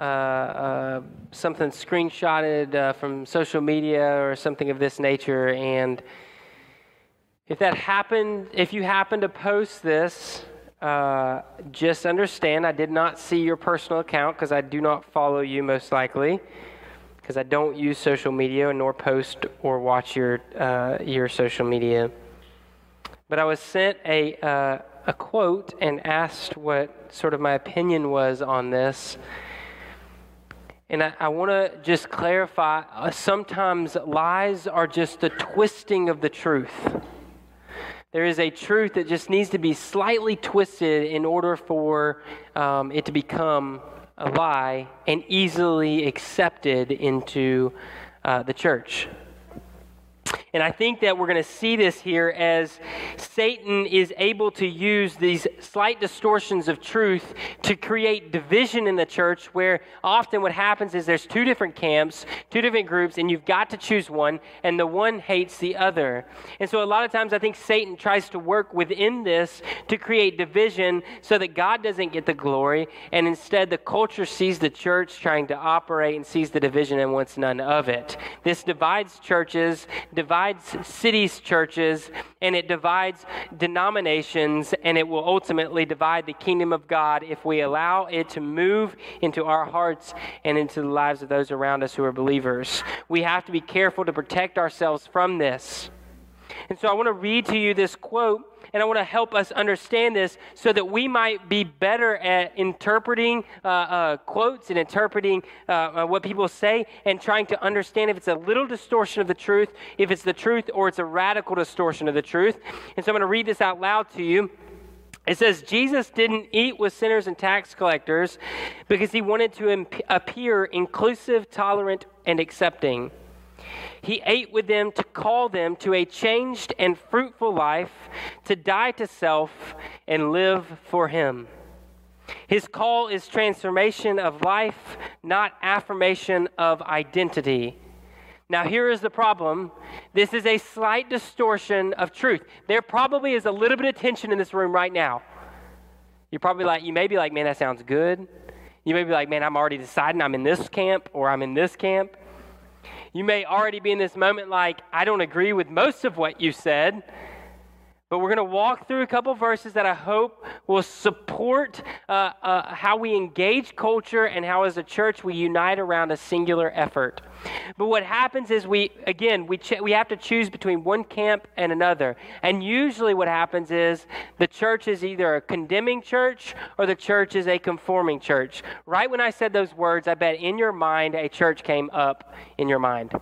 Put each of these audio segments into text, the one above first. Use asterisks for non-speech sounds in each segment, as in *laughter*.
uh, uh, something screenshotted uh, from social media or something of this nature. And if that happened, if you happen to post this, uh, just understand I did not see your personal account because I do not follow you most likely because I don't use social media nor post or watch your uh, your social media. But I was sent a uh, a quote and asked what sort of my opinion was on this. And I, I want to just clarify uh, sometimes lies are just the twisting of the truth. There is a truth that just needs to be slightly twisted in order for um, it to become a lie and easily accepted into uh, the church. And I think that we're going to see this here as Satan is able to use these slight distortions of truth to create division in the church, where often what happens is there's two different camps, two different groups, and you've got to choose one, and the one hates the other. And so a lot of times I think Satan tries to work within this to create division so that God doesn't get the glory, and instead the culture sees the church trying to operate and sees the division and wants none of it. This divides churches, divides divides cities, churches, and it divides denominations, and it will ultimately divide the kingdom of God if we allow it to move into our hearts and into the lives of those around us who are believers. We have to be careful to protect ourselves from this. And so I want to read to you this quote and I want to help us understand this so that we might be better at interpreting uh, uh, quotes and interpreting uh, uh, what people say and trying to understand if it's a little distortion of the truth, if it's the truth, or it's a radical distortion of the truth. And so I'm going to read this out loud to you. It says, Jesus didn't eat with sinners and tax collectors because he wanted to imp- appear inclusive, tolerant, and accepting. He ate with them to call them to a changed and fruitful life, to die to self and live for Him. His call is transformation of life, not affirmation of identity. Now, here is the problem. This is a slight distortion of truth. There probably is a little bit of tension in this room right now. You're probably like, you may be like, man, that sounds good. You may be like, man, I'm already deciding I'm in this camp or I'm in this camp. You may already be in this moment like, I don't agree with most of what you said. But we're going to walk through a couple verses that I hope will support uh, uh, how we engage culture and how, as a church, we unite around a singular effort. But what happens is we, again, we, ch- we have to choose between one camp and another. And usually what happens is the church is either a condemning church or the church is a conforming church. Right when I said those words, I bet in your mind a church came up in your mind.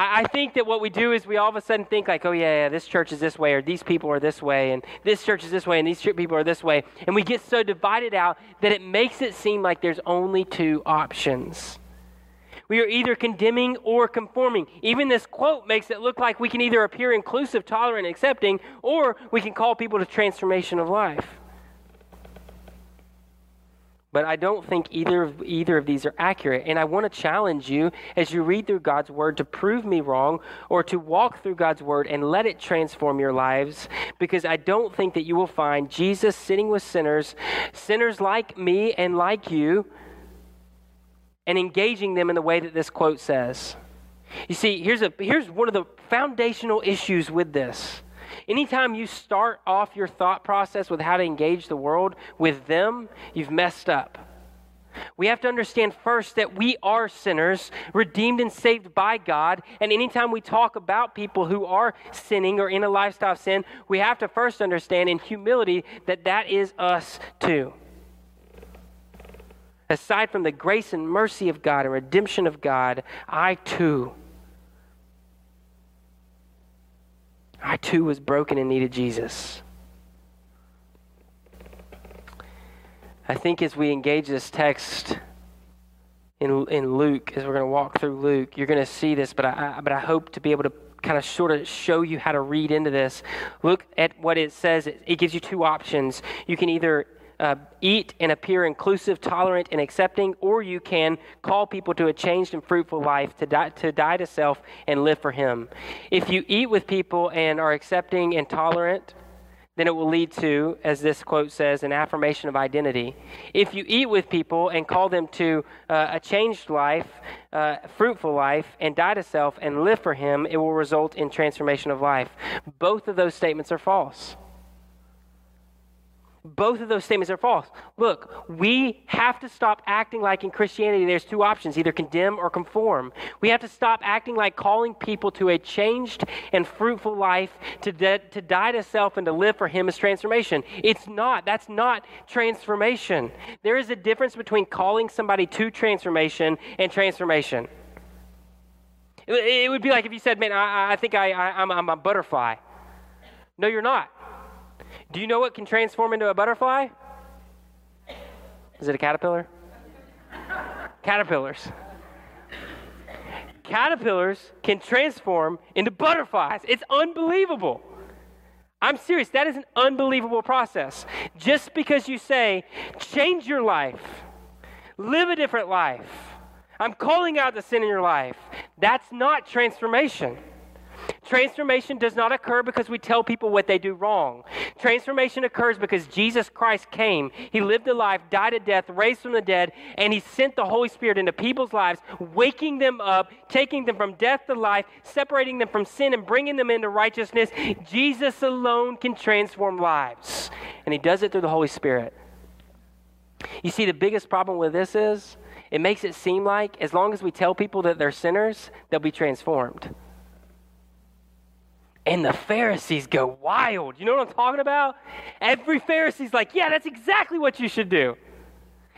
I, think that what we do is we all of a sudden think like, oh yeah, yeah, this church is this way, or these people are this way, and this church is this way, and these people are this way, and we get so divided out that it makes it seem like there's only two options. We are either condemning or conforming. Even this quote makes it look like we can either appear inclusive, tolerant, accepting, or we can call people to transformation of life. But I don't think either of, either of these are accurate. And I want to challenge you as you read through God's word to prove me wrong or to walk through God's word and let it transform your lives because I don't think that you will find Jesus sitting with sinners, sinners like me and like you, and engaging them in the way that this quote says. You see, here's, a, here's one of the foundational issues with this Anytime you start off your thought process with how to engage the world with them, you've messed up. We have to understand first that we are sinners, redeemed and saved by God. And anytime we talk about people who are sinning or in a lifestyle of sin, we have to first understand in humility that that is us too. Aside from the grace and mercy of God and redemption of God, I too I too was broken and needed Jesus. I think as we engage this text, in, in Luke, as we're going to walk through Luke, you're going to see this, but I, but I hope to be able to kind of sort of show you how to read into this. Look at what it says. It, it gives you two options. You can either uh, eat and appear inclusive, tolerant, and accepting, or you can call people to a changed and fruitful life, to die, to die to self and live for Him. If you eat with people and are accepting and tolerant, then it will lead to, as this quote says, an affirmation of identity. If you eat with people and call them to uh, a changed life, uh, fruitful life, and die to self and live for Him, it will result in transformation of life. Both of those statements are false. Both of those statements are false. Look, we have to stop acting like in Christianity there's two options either condemn or conform. We have to stop acting like calling people to a changed and fruitful life to, de- to die to self and to live for Him is transformation. It's not. That's not transformation. There is a difference between calling somebody to transformation and transformation. It, it would be like if you said, Man, I, I think I, I, I'm, I'm a butterfly. No, you're not. Do you know what can transform into a butterfly? Is it a caterpillar? Caterpillars. Caterpillars can transform into butterflies. It's unbelievable. I'm serious. That is an unbelievable process. Just because you say, change your life, live a different life, I'm calling out the sin in your life, that's not transformation. Transformation does not occur because we tell people what they do wrong. Transformation occurs because Jesus Christ came. He lived a life, died a death, raised from the dead, and He sent the Holy Spirit into people's lives, waking them up, taking them from death to life, separating them from sin, and bringing them into righteousness. Jesus alone can transform lives, and He does it through the Holy Spirit. You see, the biggest problem with this is it makes it seem like as long as we tell people that they're sinners, they'll be transformed. And the Pharisees go wild. You know what I'm talking about? Every Pharisee's like, yeah, that's exactly what you should do.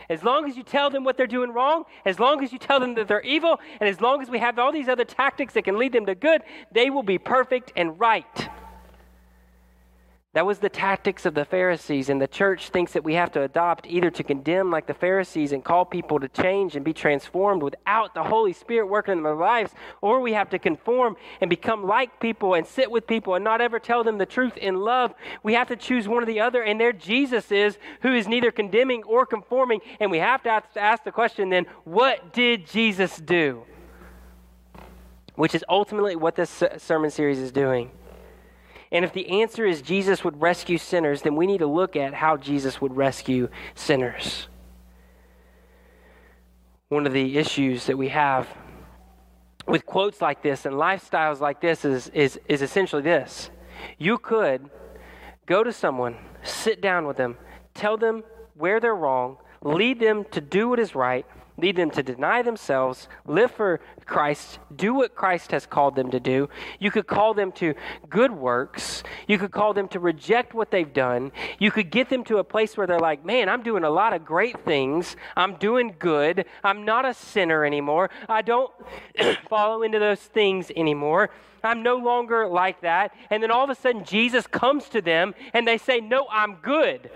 As long as you tell them what they're doing wrong, as long as you tell them that they're evil, and as long as we have all these other tactics that can lead them to good, they will be perfect and right. That was the tactics of the Pharisees, and the church thinks that we have to adopt either to condemn like the Pharisees and call people to change and be transformed without the Holy Spirit working in their lives, or we have to conform and become like people and sit with people and not ever tell them the truth in love. We have to choose one or the other, and there Jesus is, who is neither condemning or conforming. And we have to ask the question then, what did Jesus do? Which is ultimately what this sermon series is doing. And if the answer is Jesus would rescue sinners, then we need to look at how Jesus would rescue sinners. One of the issues that we have with quotes like this and lifestyles like this is, is, is essentially this. You could go to someone, sit down with them, tell them where they're wrong, lead them to do what is right, lead them to deny themselves, live for Christ, do what Christ has called them to do. You could call them to good works. You could call them to reject what they've done. You could get them to a place where they're like, man, I'm doing a lot of great things. I'm doing good. I'm not a sinner anymore. I don't *coughs* follow into those things anymore. I'm no longer like that. And then all of a sudden, Jesus comes to them and they say, No, I'm good.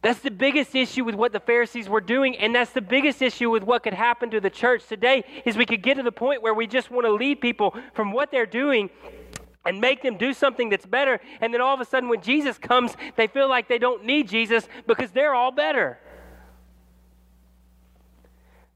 That's the biggest issue with what the Pharisees were doing, and that's the biggest issue with what could happen to the church today is we could get to the point where we just want to lead people from what they're doing and make them do something that's better, and then all of a sudden when Jesus comes, they feel like they don't need Jesus because they're all better.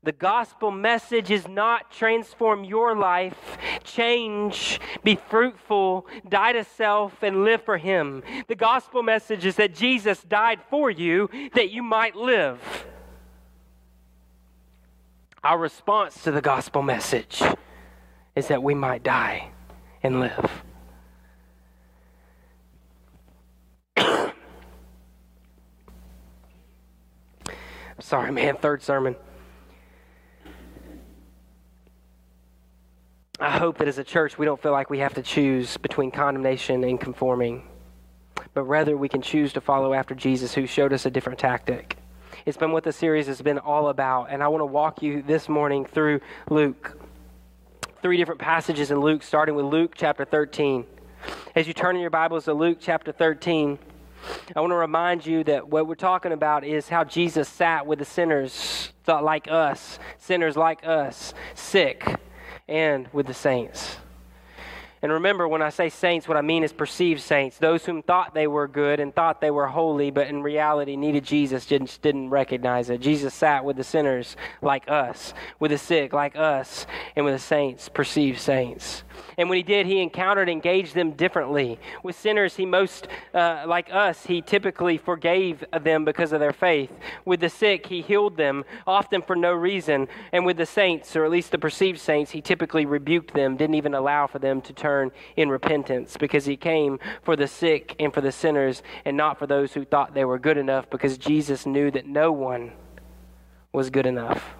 The gospel message is not transform your life, change, be fruitful, die to self, and live for Him. The gospel message is that Jesus died for you that you might live. Our response to the gospel message is that we might die and live. *coughs* Sorry, man, third sermon. Hope that as a church, we don't feel like we have to choose between condemnation and conforming, but rather we can choose to follow after Jesus, who showed us a different tactic. It's been what the series has been all about, and I want to walk you this morning through Luke. Three different passages in Luke, starting with Luke chapter 13. As you turn in your Bibles to Luke chapter 13, I want to remind you that what we're talking about is how Jesus sat with the sinners like us, sinners like us, sick, and with the saints. And remember, when I say saints, what I mean is perceived saints, those whom thought they were good and thought they were holy, but in reality needed Jesus, didn't, didn't recognize it. Jesus sat with the sinners like us, with the sick like us, and with the saints, perceived saints. And when he did, he encountered, and engaged them differently. With sinners, he most, uh, like us, he typically forgave them because of their faith. With the sick, he healed them, often for no reason. And with the saints, or at least the perceived saints, he typically rebuked them, didn't even allow for them to turn in repentance because he came for the sick and for the sinners and not for those who thought they were good enough because Jesus knew that no one was good enough.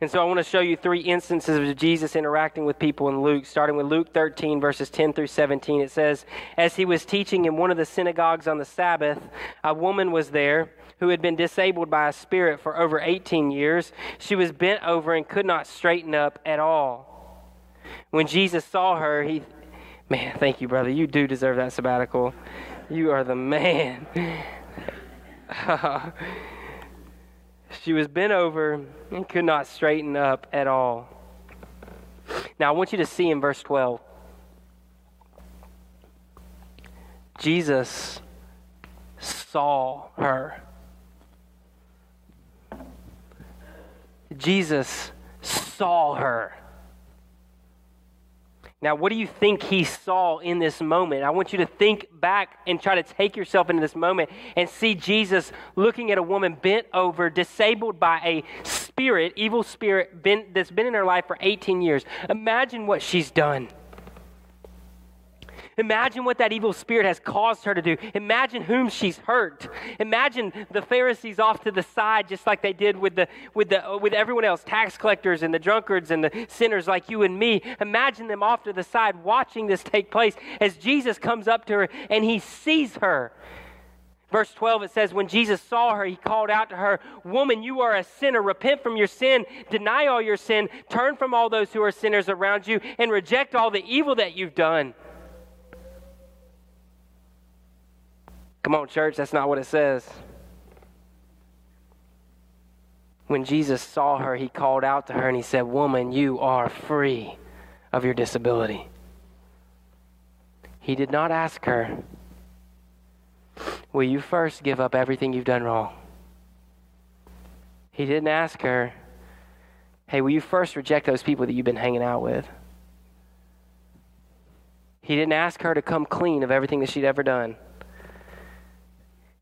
And so I want to show you three instances of Jesus interacting with people in Luke, starting with Luke 13, verses 10 through 17. It says, As he was teaching in one of the synagogues on the Sabbath, a woman was there who had been disabled by a spirit for over 18 years. She was bent over and could not straighten up at all. When Jesus saw her, he, man, thank you, brother. You do deserve that sabbatical. You are the man. *laughs* She was bent over and could not straighten up at all. Now, I want you to see in verse 12 Jesus saw her. Jesus saw her. Now, what do you think he saw in this moment? I want you to think back and try to take yourself into this moment and see Jesus looking at a woman bent over, disabled by a spirit, evil spirit been, that's been in her life for 18 years. Imagine what she's done. Imagine what that evil spirit has caused her to do. Imagine whom she's hurt. Imagine the Pharisees off to the side, just like they did with, the, with, the, uh, with everyone else tax collectors and the drunkards and the sinners like you and me. Imagine them off to the side watching this take place as Jesus comes up to her and he sees her. Verse 12, it says, When Jesus saw her, he called out to her, Woman, you are a sinner. Repent from your sin. Deny all your sin. Turn from all those who are sinners around you and reject all the evil that you've done. Come on, church, that's not what it says. When Jesus saw her, he called out to her and he said, Woman, you are free of your disability. He did not ask her, Will you first give up everything you've done wrong? He didn't ask her, Hey, will you first reject those people that you've been hanging out with? He didn't ask her to come clean of everything that she'd ever done.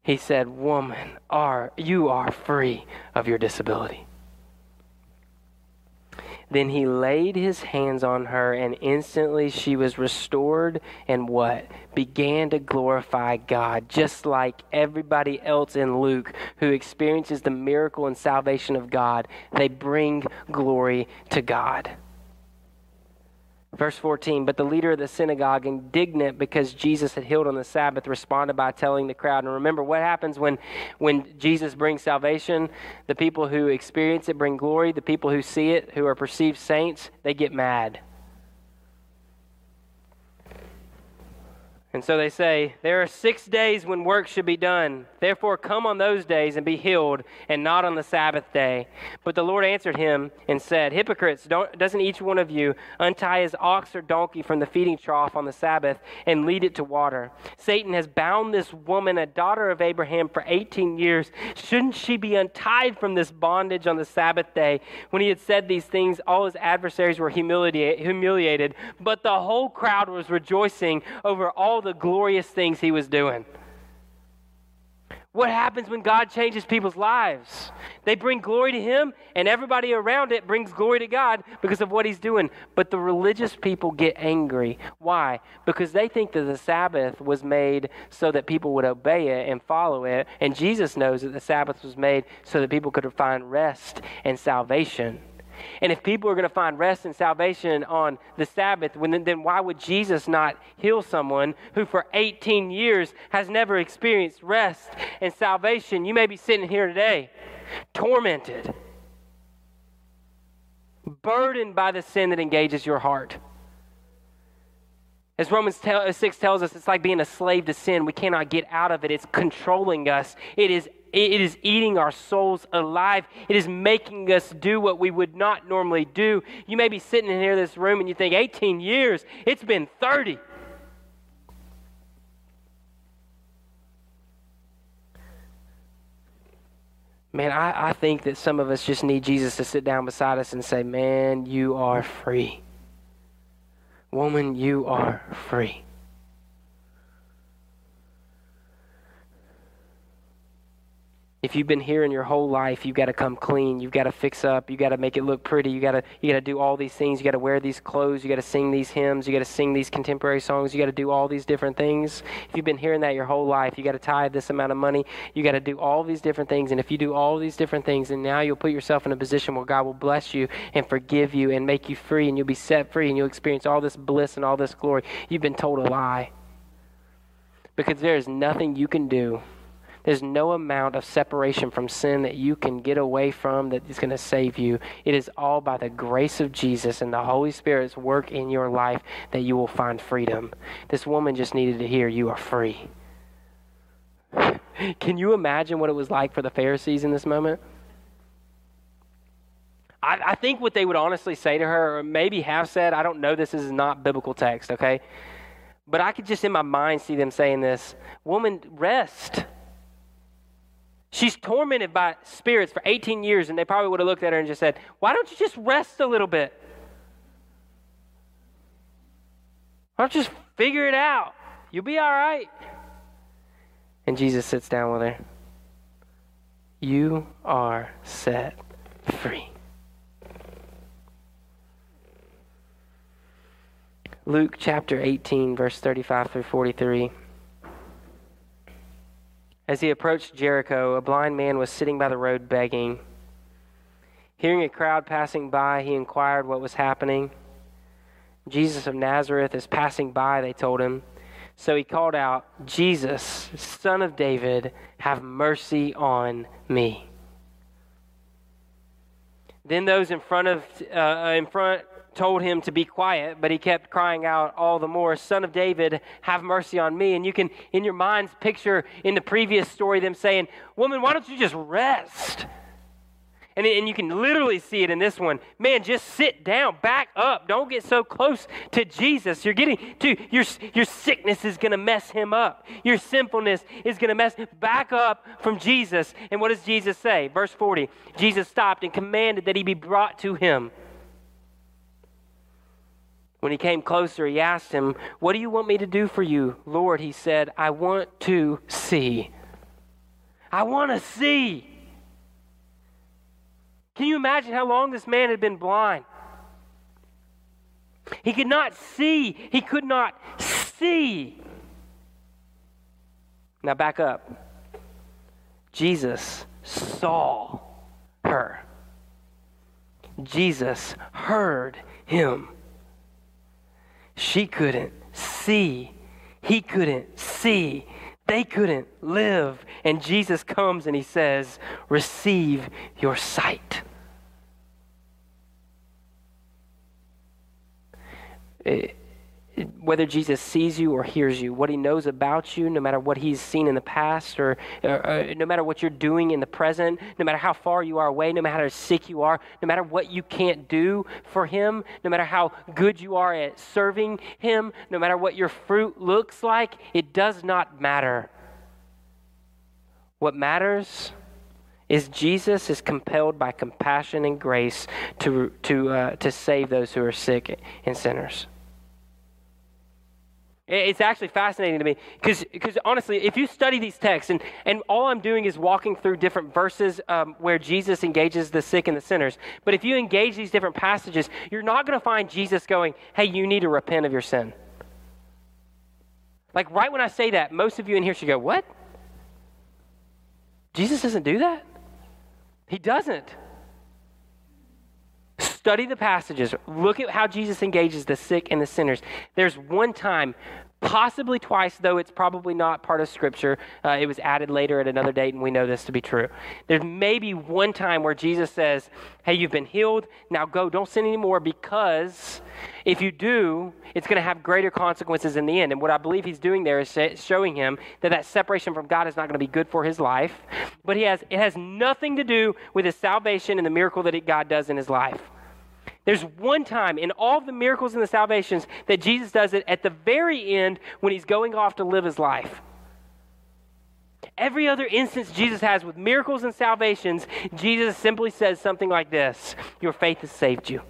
He said, Woman, are, you are free of your disability. Then he laid his hands on her, and instantly she was restored and what? Began to glorify God, just like everybody else in Luke who experiences the miracle and salvation of God. They bring glory to God. Verse 14, but the leader of the synagogue, indignant because Jesus had healed on the Sabbath, responded by telling the crowd. And remember, what happens when, when Jesus brings salvation? The people who experience it bring glory. The people who see it, who are perceived saints, they get mad. And so they say, There are six days when work should be done. Therefore, come on those days and be healed, and not on the Sabbath day. But the Lord answered him and said, Hypocrites, doesn't each one of you untie his ox or donkey from the feeding trough on the Sabbath and lead it to water? Satan has bound this woman, a daughter of Abraham, for 18 years. Shouldn't she be untied from this bondage on the Sabbath day? When he had said these things, all his adversaries were humiliated, but the whole crowd was rejoicing over all the glorious things he was doing. What happens when God changes people's lives? They bring glory to Him, and everybody around it brings glory to God because of what He's doing. But the religious people get angry. Why? Because they think that the Sabbath was made so that people would obey it and follow it. And Jesus knows that the Sabbath was made so that people could find rest and salvation. And if people are going to find rest and salvation on the Sabbath, then why would Jesus not heal someone who for 18 years has never experienced rest and salvation? You may be sitting here today, tormented, burdened by the sin that engages your heart. As Romans 6 tells us, it's like being a slave to sin. We cannot get out of it. It's controlling us. It is, it is eating our souls alive. It is making us do what we would not normally do. You may be sitting in here this room and you think, 18 years, it's been 30. Man, I, I think that some of us just need Jesus to sit down beside us and say, Man, you are free. Woman, you are free. If you've been hearing your whole life, you've got to come clean. You've got to fix up. You've got to make it look pretty. You got to you got to do all these things. You got to wear these clothes. You got to sing these hymns. You got to sing these contemporary songs. You got to do all these different things. If you've been hearing that your whole life, you got to tithe this amount of money. You got to do all these different things. And if you do all these different things, then now you'll put yourself in a position where God will bless you and forgive you and make you free, and you'll be set free, and you'll experience all this bliss and all this glory. You've been told a lie because there is nothing you can do there's no amount of separation from sin that you can get away from that is going to save you. It is all by the grace of Jesus and the Holy Spirit's work in your life that you will find freedom. This woman just needed to hear you are free. *sighs* Can you imagine what it was like for the Pharisees in this moment? I, I, think what they would honestly say to her, or maybe have said, I don't know, this is not biblical text, okay? But I could just in my mind see them saying this Woman, rest. She's tormented by spirits for 18 years, and they probably would have looked at her and just said, Why don't you just rest a little bit? Why don't you just figure it out? You'll be all right. And Jesus sits down with her. You are set free. Luke chapter 18, verse 35 through 43. As he approached Jericho, a blind man was sitting by the road begging. Hearing a crowd passing by, he inquired what was happening. Jesus of Nazareth is passing by, they told him. So he called out, Jesus, son of David, have mercy on me. Then those in front of uh, in front told him to be quiet, but he kept crying out all the more, Son of David, have mercy on me. And you can, in your minds, picture in the previous story them saying, Woman, why don't you just rest? And, and you can literally see it in this one. Man, just sit down, back up. Don't get so close to Jesus. You're getting to your, your sickness is going to mess him up. Your sinfulness is going to mess back up from Jesus. And what does Jesus say? Verse 40 Jesus stopped and commanded that he be brought to him. When he came closer, he asked him, What do you want me to do for you? Lord, he said, I want to see. I want to see. Can you imagine how long this man had been blind? He could not see. He could not see. Now back up. Jesus saw her. Jesus heard him. She couldn't see. He couldn't see. They couldn't live. And Jesus comes and he says, Receive your sight. It, whether Jesus sees you or hears you, what he knows about you, no matter what he's seen in the past, or, or, or, no matter what you're doing in the present, no matter how far you are away, no matter how sick you are, no matter what you can't do for him, no matter how good you are at serving him, no matter what your fruit looks like, it does not matter. What matters is Jesus is compelled by compassion and grace to, to, uh, to save those who are sick and sinners. It's actually fascinating to me because honestly, if you study these texts, and, and all I'm doing is walking through different verses um, where Jesus engages the sick and the sinners, but if you engage these different passages, you're not going to find Jesus going, hey, you need to repent of your sin. Like right when I say that, most of you in here should go, what? Jesus doesn't do that? He doesn't study the passages, look at how Jesus engages the sick and the sinners. There's one time possibly twice, though it's probably not part of Scripture. Uh, it was added later at another date, and we know this to be true. There's maybe one time where Jesus says, Hey, you've been healed. Now go, don't sin anymore because if you do, it's going to have greater consequences in the end. And what I believe he's doing there is showing him that that separation from God is not going to be good for his life. But he has, it has nothing to do with his salvation and the miracle that God does in his life. There's one time in all the miracles and the salvations that Jesus does it at the very end when he's going off to live his life. Every other instance Jesus has with miracles and salvations, Jesus simply says something like this Your faith has saved you.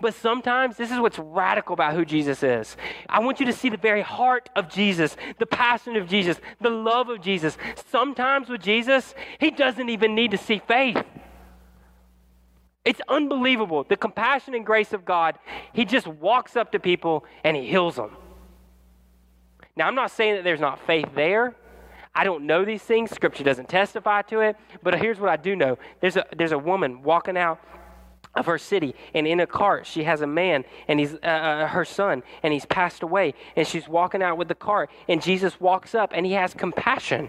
But sometimes this is what's radical about who Jesus is. I want you to see the very heart of Jesus, the passion of Jesus, the love of Jesus. Sometimes with Jesus, he doesn't even need to see faith. It's unbelievable. The compassion and grace of God, He just walks up to people and He heals them. Now, I'm not saying that there's not faith there. I don't know these things. Scripture doesn't testify to it. But here's what I do know there's a, there's a woman walking out of her city and in a cart she has a man and he's uh, uh, her son and he's passed away and she's walking out with the cart and jesus walks up and he has compassion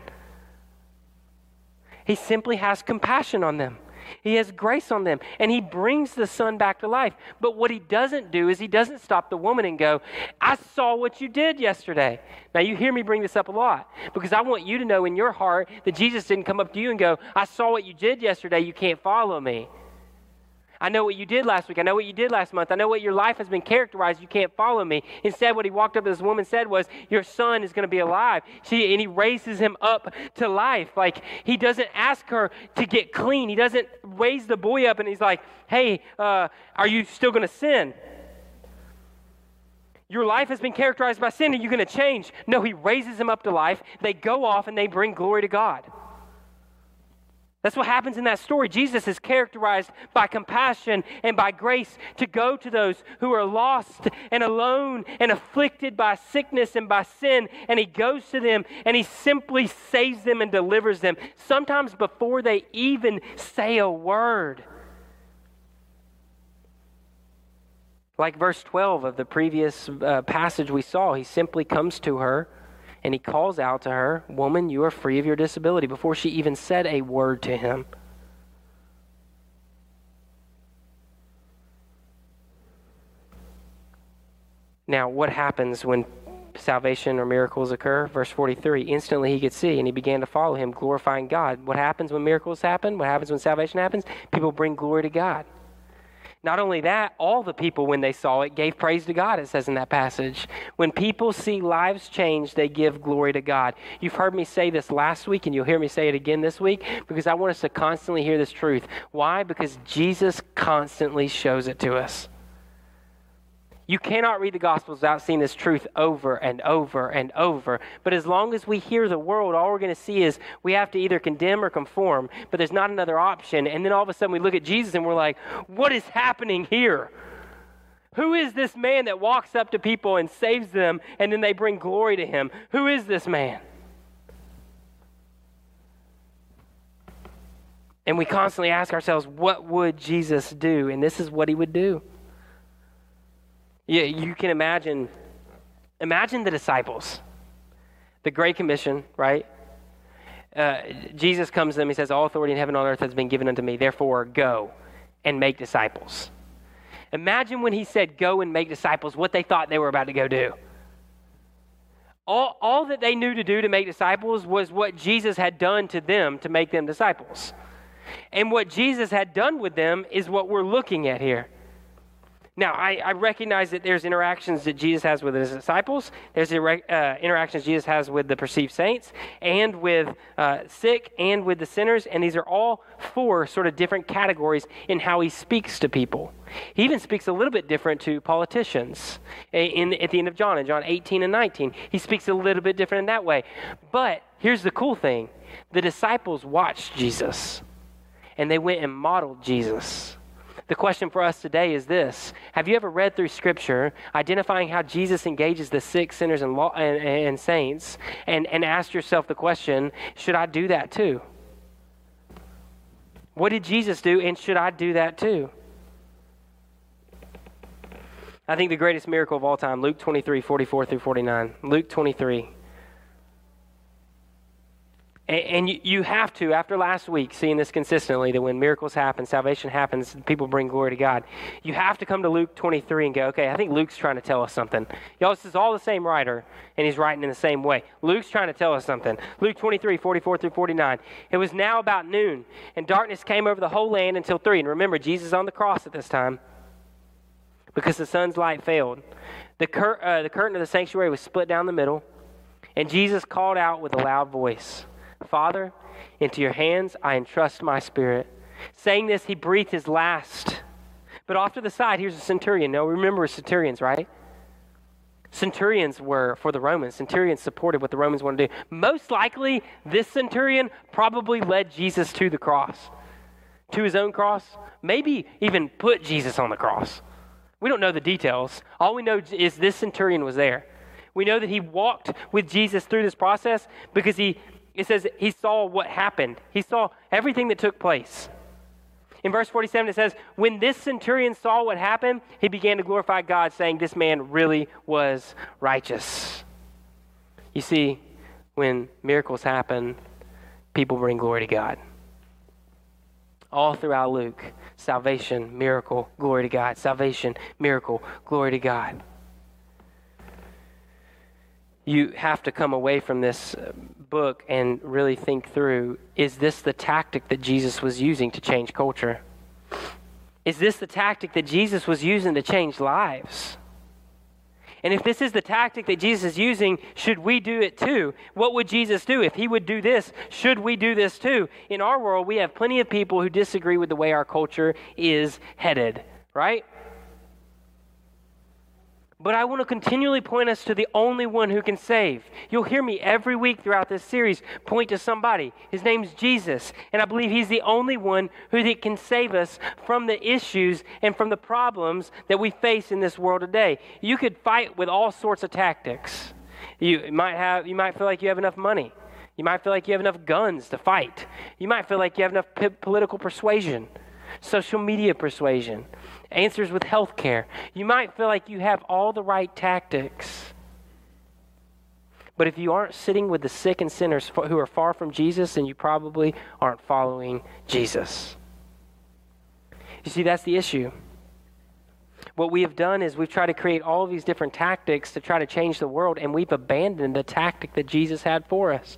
he simply has compassion on them he has grace on them, and He brings the son back to life. But what He doesn't do is He doesn't stop the woman and go, I saw what you did yesterday. Now, you hear me bring this up a lot because I want you to know in your heart that Jesus didn't come up to you and go, I saw what you did yesterday. You can't follow me. I know what you did last week. I know what you did last month. I know what your life has been characterized. You can't follow me. Instead, what he walked up to this woman said was, Your son is going to be alive. She, and he raises him up to life. Like, he doesn't ask her to get clean. He doesn't raise the boy up and he's like, Hey, uh, are you still going to sin? Your life has been characterized by sin. Are you going to change? No, he raises him up to life. They go off and they bring glory to God. That's what happens in that story. Jesus is characterized by compassion and by grace to go to those who are lost and alone and afflicted by sickness and by sin. And he goes to them and he simply saves them and delivers them, sometimes before they even say a word. Like verse 12 of the previous uh, passage we saw, he simply comes to her and he calls out to her, Woman, you are free of your disability, before she even said a word to him. Now, what happens when salvation or miracles occur? Verse 43 Instantly he could see, and he began to follow him, glorifying God. What happens when miracles happen? What happens when salvation happens? People bring glory to God. Not only that, all the people, when they saw it, gave praise to God, it says in that passage. When people see lives change, they give glory to God. You've heard me say this last week, and you'll hear me say it again this week because I want us to constantly hear this truth. Why? Because Jesus constantly shows it to us. You cannot read the Gospels without seeing this truth over and over and over. But as long as we hear the world, all we're going to see is we have to either condemn or conform, but there's not another option. And then all of a sudden we look at Jesus and we're like, what is happening here? Who is this man that walks up to people and saves them and then they bring glory to him? Who is this man? And we constantly ask ourselves, what would Jesus do? And this is what he would do. You, you can imagine, imagine the disciples, the Great Commission, right? Uh, Jesus comes to them, he says, All authority in heaven and on earth has been given unto me, therefore go and make disciples. Imagine when he said, Go and make disciples, what they thought they were about to go do. All, all that they knew to do to make disciples was what Jesus had done to them to make them disciples. And what Jesus had done with them is what we're looking at here. Now, I, I, recognize that there's interactions that Jesus has with his disciples, there's uh, interactions Jesus has with the perceived saints, and with uh, sick, and with the sinners, and these are all four sort of different categories in how he speaks to people. He even speaks a little bit different to politicians in, at the end of John, in John 18 and 19. He speaks a little bit different in that way. But here's the cool thing the disciples watched Jesus, and they went and modeled Jesus. The question for us today is this Have you ever read through Scripture identifying how Jesus engages the sick, sinners, and, law, and, and saints, and, and asked yourself the question, Should I do that too? What did Jesus do, and should I do that too? I think the greatest miracle of all time, Luke 23, 44 through 49. Luke 23. And, you have to, after last week, seeing this consistently, that when miracles happen, salvation happens, people bring glory to God. You have to come to Luke 23 and go, okay, I think Luke's trying to tell us something. Y'all, this is all the same writer, and he's writing in the same way. Luke's trying to tell us something. Luke 23, 44 through 49. It was now about noon, and darkness came over the whole land until 3. And remember, Jesus is on the cross at this time because the sun's light failed. The, cur- uh, the curtain of the sanctuary was split down the middle, and Jesus called out with a loud voice. Father, into your hands I entrust my spirit. Saying this, he breathed his last. But off to the side, here's a centurion. Now, remember centurions, right? Centurions were for the Romans. Centurions supported what the Romans wanted to do. Most likely, this centurion probably led Jesus to the cross, to his own cross, maybe even put Jesus on the cross. We don't know the details. All we know is this centurion was there. We know that he walked with Jesus through this process because he it says he saw what happened, he saw everything that took place. In verse 47, it says, When this centurion saw what happened, he began to glorify God, saying, This man really was righteous. You see, when miracles happen, people bring glory to God. All throughout Luke, salvation, miracle, glory to God. Salvation, miracle, glory to God you have to come away from this uh, book and really think through is this the tactic that Jesus was using to change culture? Is this the tactic that Jesus was using to change lives? And if this is the tactic that Jesus is using, should we do it too? What would Jesus do? If he would do this, should we do this too? In our world, we have plenty of people who disagree with the way our culture is headed, right? But I want to continually point us to the only one who can save. You'll hear me every week throughout this series point to somebody. His name's Jesus. And I believe he's the only one who can save us from the issues and from the problems that we face in this world today. You could fight with all sorts of tactics. You might, have, you might feel like you have enough money. You might feel like you have enough guns to fight. You might feel like you have enough p- political persuasion, social media persuasion answers with health care. You might feel like you have all the right tactics. But if you aren't sitting with the sick and sinners who are far from Jesus, then you probably aren't following Jesus. You see, that's the issue. What we have done is we've tried to create all these different tactics to try to change the world, and we've abandoned the tactic that Jesus had for us.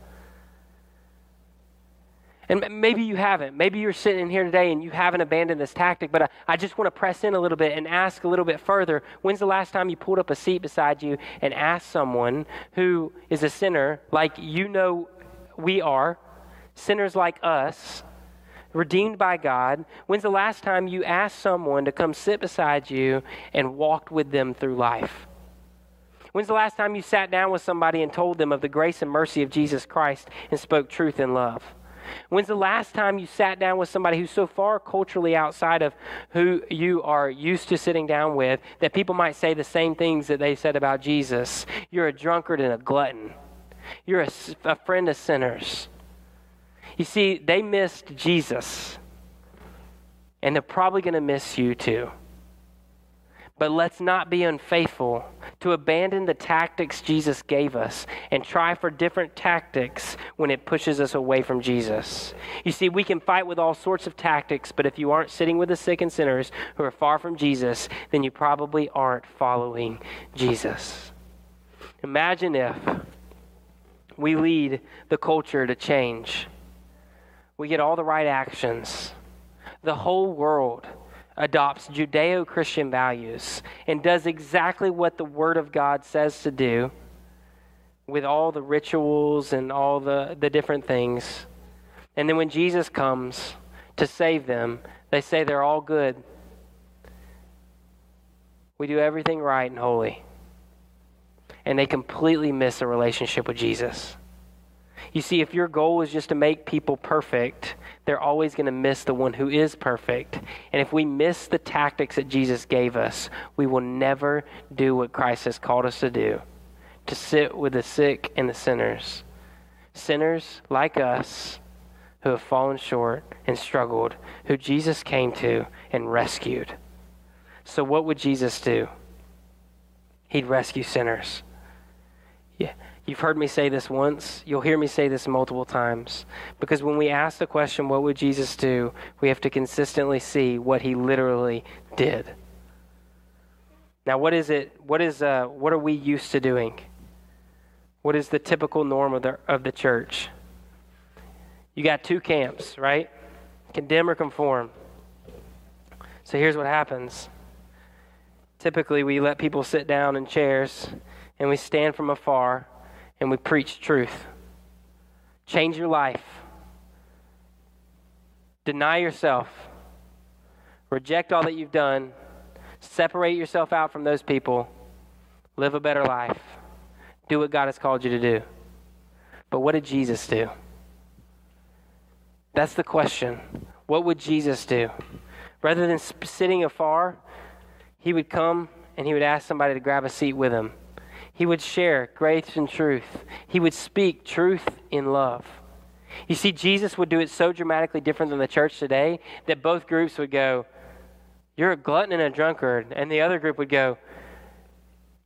And maybe you haven't. Maybe you're sitting in here today and you haven't abandoned this tactic, but I, I, just want to press in a little bit and ask a little bit further. When's the last time you pulled up a seat beside you and asked someone who is a sinner, like you know we are, sinners like us, redeemed by God? When's the last time you asked someone to come sit beside you and walked with them through life? When's the last time you sat down with somebody and told them of the grace and mercy of Jesus Christ and spoke truth in love? When's the last time you sat down with somebody who's so far culturally outside of who you are used to sitting down with that people might say the same things that they said about Jesus? You're a drunkard and a glutton. You're a, a friend of sinners. You see, they missed Jesus, and they're probably going to miss you too. But let's not be unfaithful to abandon the tactics Jesus gave us and try for different tactics when it pushes us away from Jesus. You see, we can fight with all sorts of tactics, but if you aren't sitting with the sick and sinners who are far from Jesus, then you probably aren't following Jesus. Imagine if we lead the culture to change. We get all the right actions. The whole world adopts Judeo Christian values and does exactly what the Word of God says to do with all the rituals and all the, the different things. And then when Jesus comes to save them, they say they're all good. We do everything right and holy. And they completely miss a relationship with Jesus. You see, if your goal is just to make people perfect, they're always going to miss the one who is perfect. And if we miss the tactics that Jesus gave us, we will never do what Christ has called us to do to sit with the sick and the sinners. Sinners like us who have fallen short and struggled, who Jesus came to and rescued. So, what would Jesus do? He'd rescue sinners. Yeah. You've heard me say this once. You'll hear me say this multiple times. Because when we ask the question, what would Jesus do? We have to consistently see what he literally did. Now, what is it? What is uh, what are we used to doing? What is the typical norm of the of the church? You got two camps, right? Condemn or conform. So here's what happens. Typically, we let people sit down in chairs and we stand from afar and we preach truth. Change your life. Deny yourself. Reject all that you've done. Separate yourself out from those people. Live a better life. Do what God has called you to do. But what did Jesus do? That's the question. What would Jesus do? Rather than sitting afar, he would come and he would ask somebody to grab a seat with him. He would share grace and truth. He would speak truth in love. You see, Jesus would do it so dramatically different than the church today that both groups would go, You're a glutton and a drunkard. And the other group would go,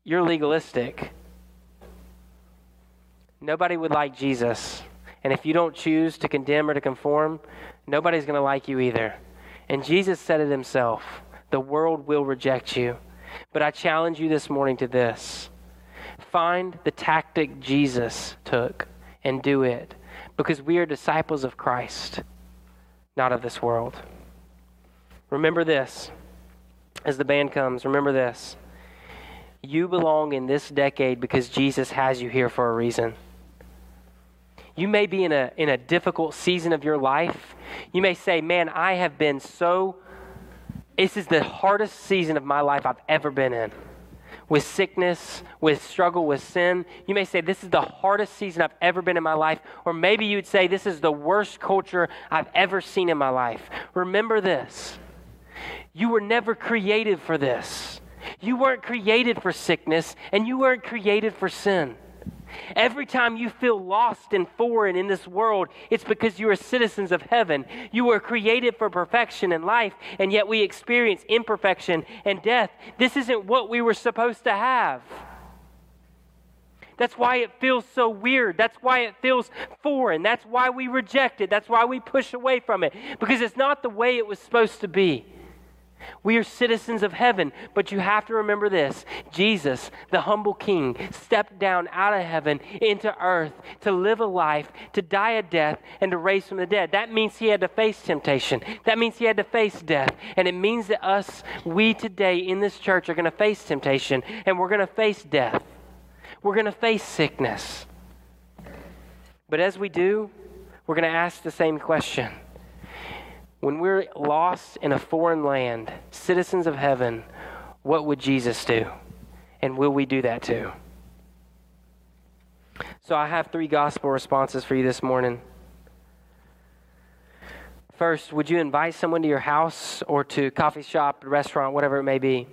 You're legalistic. Nobody would like Jesus. And if you don't choose to condemn or to conform, nobody's going to like you either. And Jesus said it himself the world will reject you. But I challenge you this morning to this find the tactic Jesus took and do it because we are disciples of Christ, not of this world. Remember this as the band comes, remember this. You belong in this decade because Jesus has you here for a reason. You may be in a, in a difficult season of your life. You may say, Man, I have been so, this is the hardest season of my life I've ever been in with sickness, with struggle with sin. You may say, This is the hardest season I've ever been in my life. Or maybe you'd say, This is the worst culture I've ever seen in my life. Remember this you were never created for this. You weren't created for sickness, and you weren't created for sin. Every time you feel lost and foreign in this world, it's because you are citizens of heaven. You were created for perfection and life, and yet we experience imperfection and death. This isn't what we were supposed to have. That's why it feels so weird. That's why it feels foreign. That's why we reject it. That's why we push away from it, because it's not the way it was supposed to be. We are citizens of heaven, but you have to remember this Jesus, the humble king, stepped down out of heaven into earth to live a life, to die a death, and to raise from the dead. That means he had to face temptation. That means he had to face death. And it means that us, we today in this church, are going to face temptation and we're going to face death. We're going to face sickness. But as we do, we're going to ask the same question when we're lost in a foreign land, citizens of heaven, what would Jesus do? And will we do that too? So I have three gospel responses for you this morning. First, would you invite someone to your house or to coffee shop, restaurant, whatever it may be,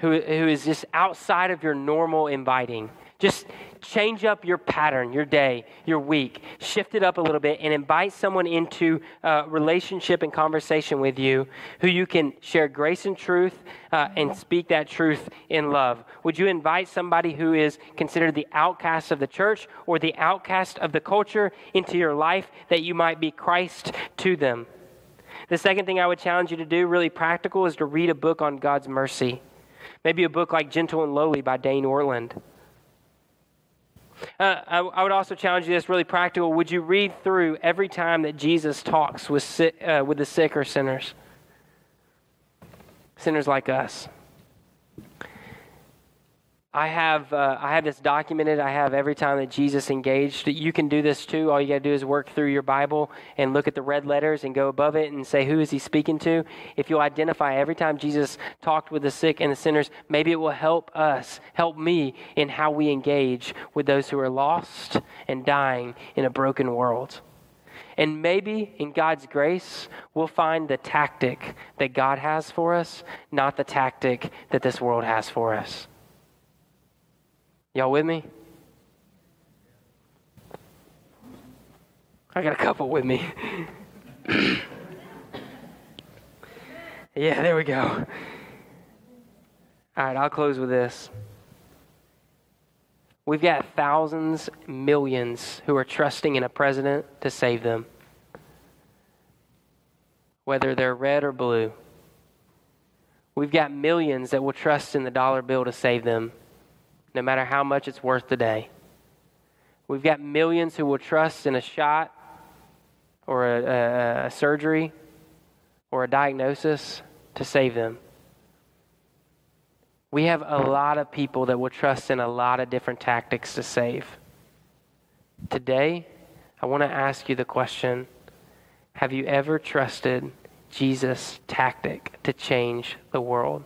who, who is just outside of your normal inviting? Just change up your pattern, your day, your week, shift it up a little bit, and invite someone into a relationship and conversation with you who you can share grace and truth uh, and speak that truth in love. Would you invite somebody who is considered the outcast of the church or the outcast of the culture into your life that you might be Christ to them? The second thing I would challenge you to do, really practical, is to read a book on God's mercy. Maybe a book like Gentle and Lowly by Dane Ortlund. Uh, I, I, would also challenge you this really practical. Would you read through every time that Jesus talks with, uh, with the sick or sinners? Sinners like us. I have, uh, I have this documented. I have every time that Jesus engaged. You can do this too. All you got to do is work through your Bible and look at the red letters and go above it and say, who is he speaking to? If you'll identify every time Jesus talked with the sick and the sinners, maybe it will help us, help me in how we engage with those who are lost and dying in a broken world. And maybe in God's grace, we'll find the tactic that God has for us, not the tactic that this world has for us. Y'all with me? I got a couple with me. *clears throat* yeah, there we go. All right, I'll close with this. We've got thousands, millions who are trusting in a president to save them, whether they're red or blue. We've got millions that will trust in the dollar bill to save them, no matter how much it's worth today. We've got millions who will trust in a shot or a, a, a surgery or a diagnosis to save them. We have a lot of people that will trust in a lot of different tactics to save. Today, I want to ask you the question Have you ever trusted Jesus' tactic to change the world?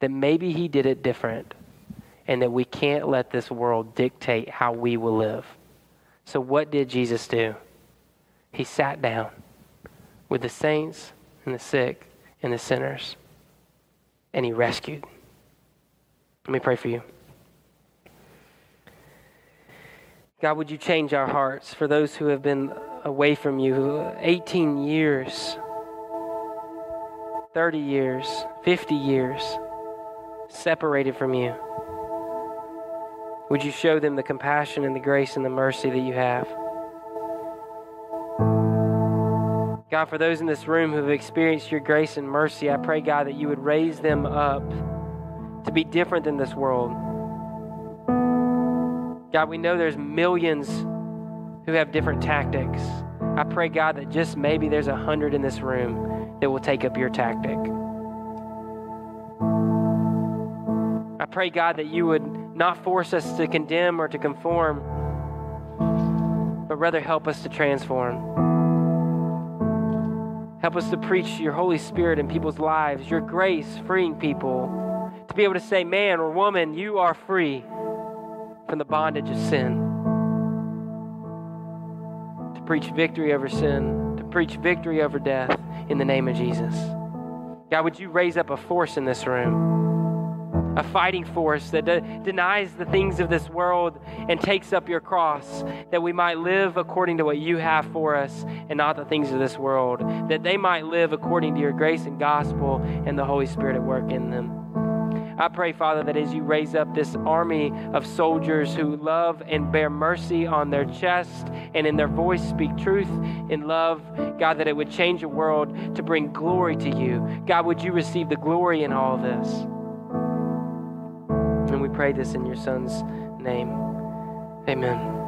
That maybe he did it different, and that we can't let this world dictate how we will live. So, what did Jesus do? He sat down with the saints and the sick and the sinners, and he rescued. Let me pray for you. God, would you change our hearts for those who have been away from you 18 years, 30 years, 50 years, separated from you? Would you show them the compassion and the grace and the mercy that you have? God, for those in this room who have experienced your grace and mercy, I pray, God, that you would raise them up to be different than this world. God, we know there's millions who have different tactics. I pray, God, that just maybe there's a hundred in this room that will take up your tactic. I pray, God, that you would not force us to condemn or to conform, but rather help us to transform. Help us to preach your Holy Spirit in people's lives, your grace freeing people to be able to say, man or woman, you are free from the bondage of sin. To preach victory over sin, to preach victory over death in the name of Jesus. God, would you raise up a force in this room? A fighting force that de- denies the things of this world and takes up your cross, that we might live according to what you have for us and not the things of this world, that they might live according to your grace and gospel and the Holy Spirit at work in them. I pray, Father, that as you raise up this army of soldiers who love and bear mercy on their chest and in their voice speak truth in love, God, that it would change the world to bring glory to you. God, would you receive the glory in all this? And we pray this in your Son's name. Amen.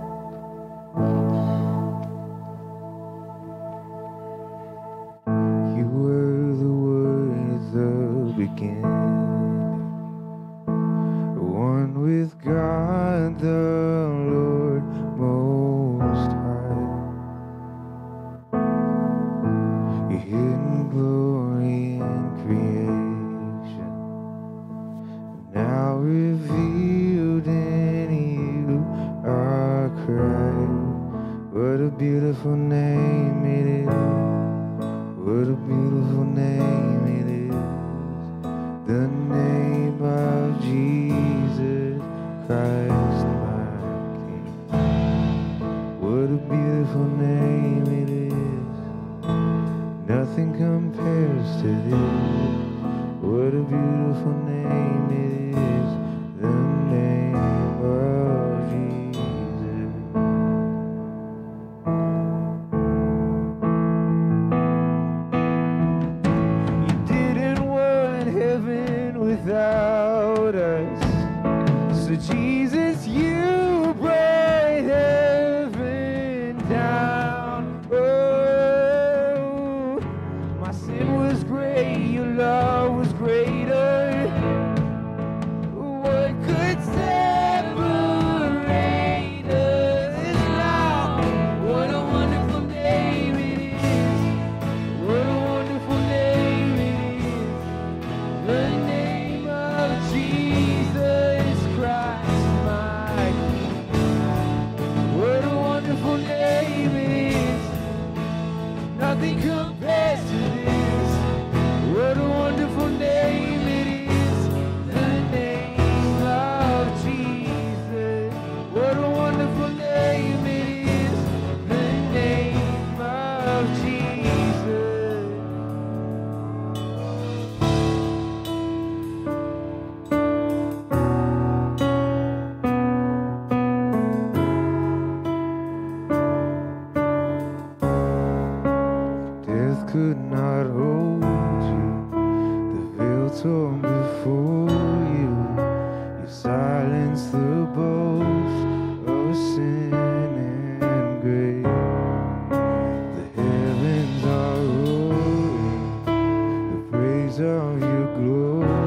glory.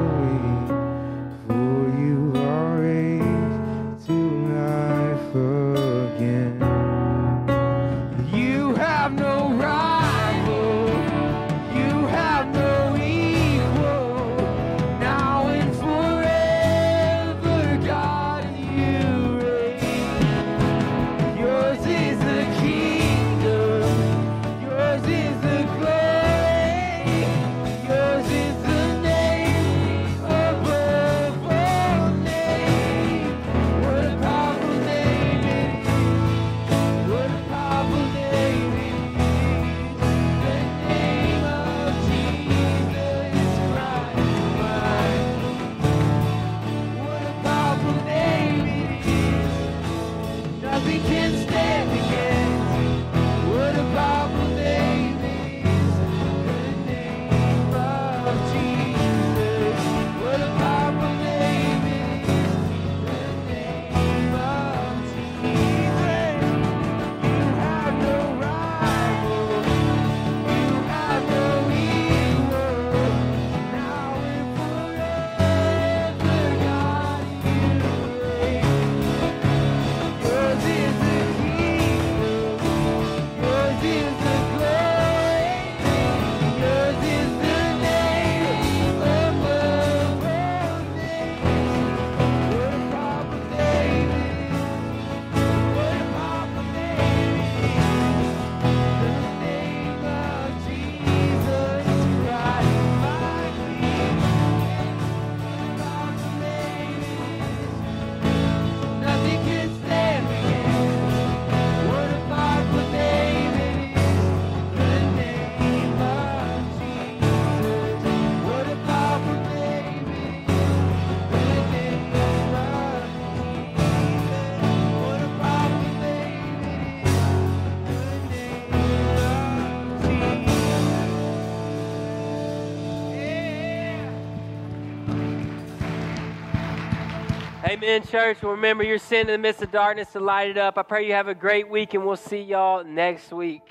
Amen, church. Remember, you're sitting in the midst of darkness to light it up. I pray you have a great week, and we'll see y'all next week.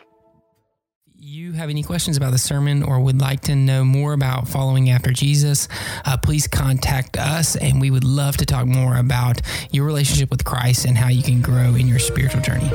You have any questions about the sermon or would like to know more about following after Jesus, uh, please contact us, and we would love to talk more about your relationship with Christ and how you can grow in your spiritual journey.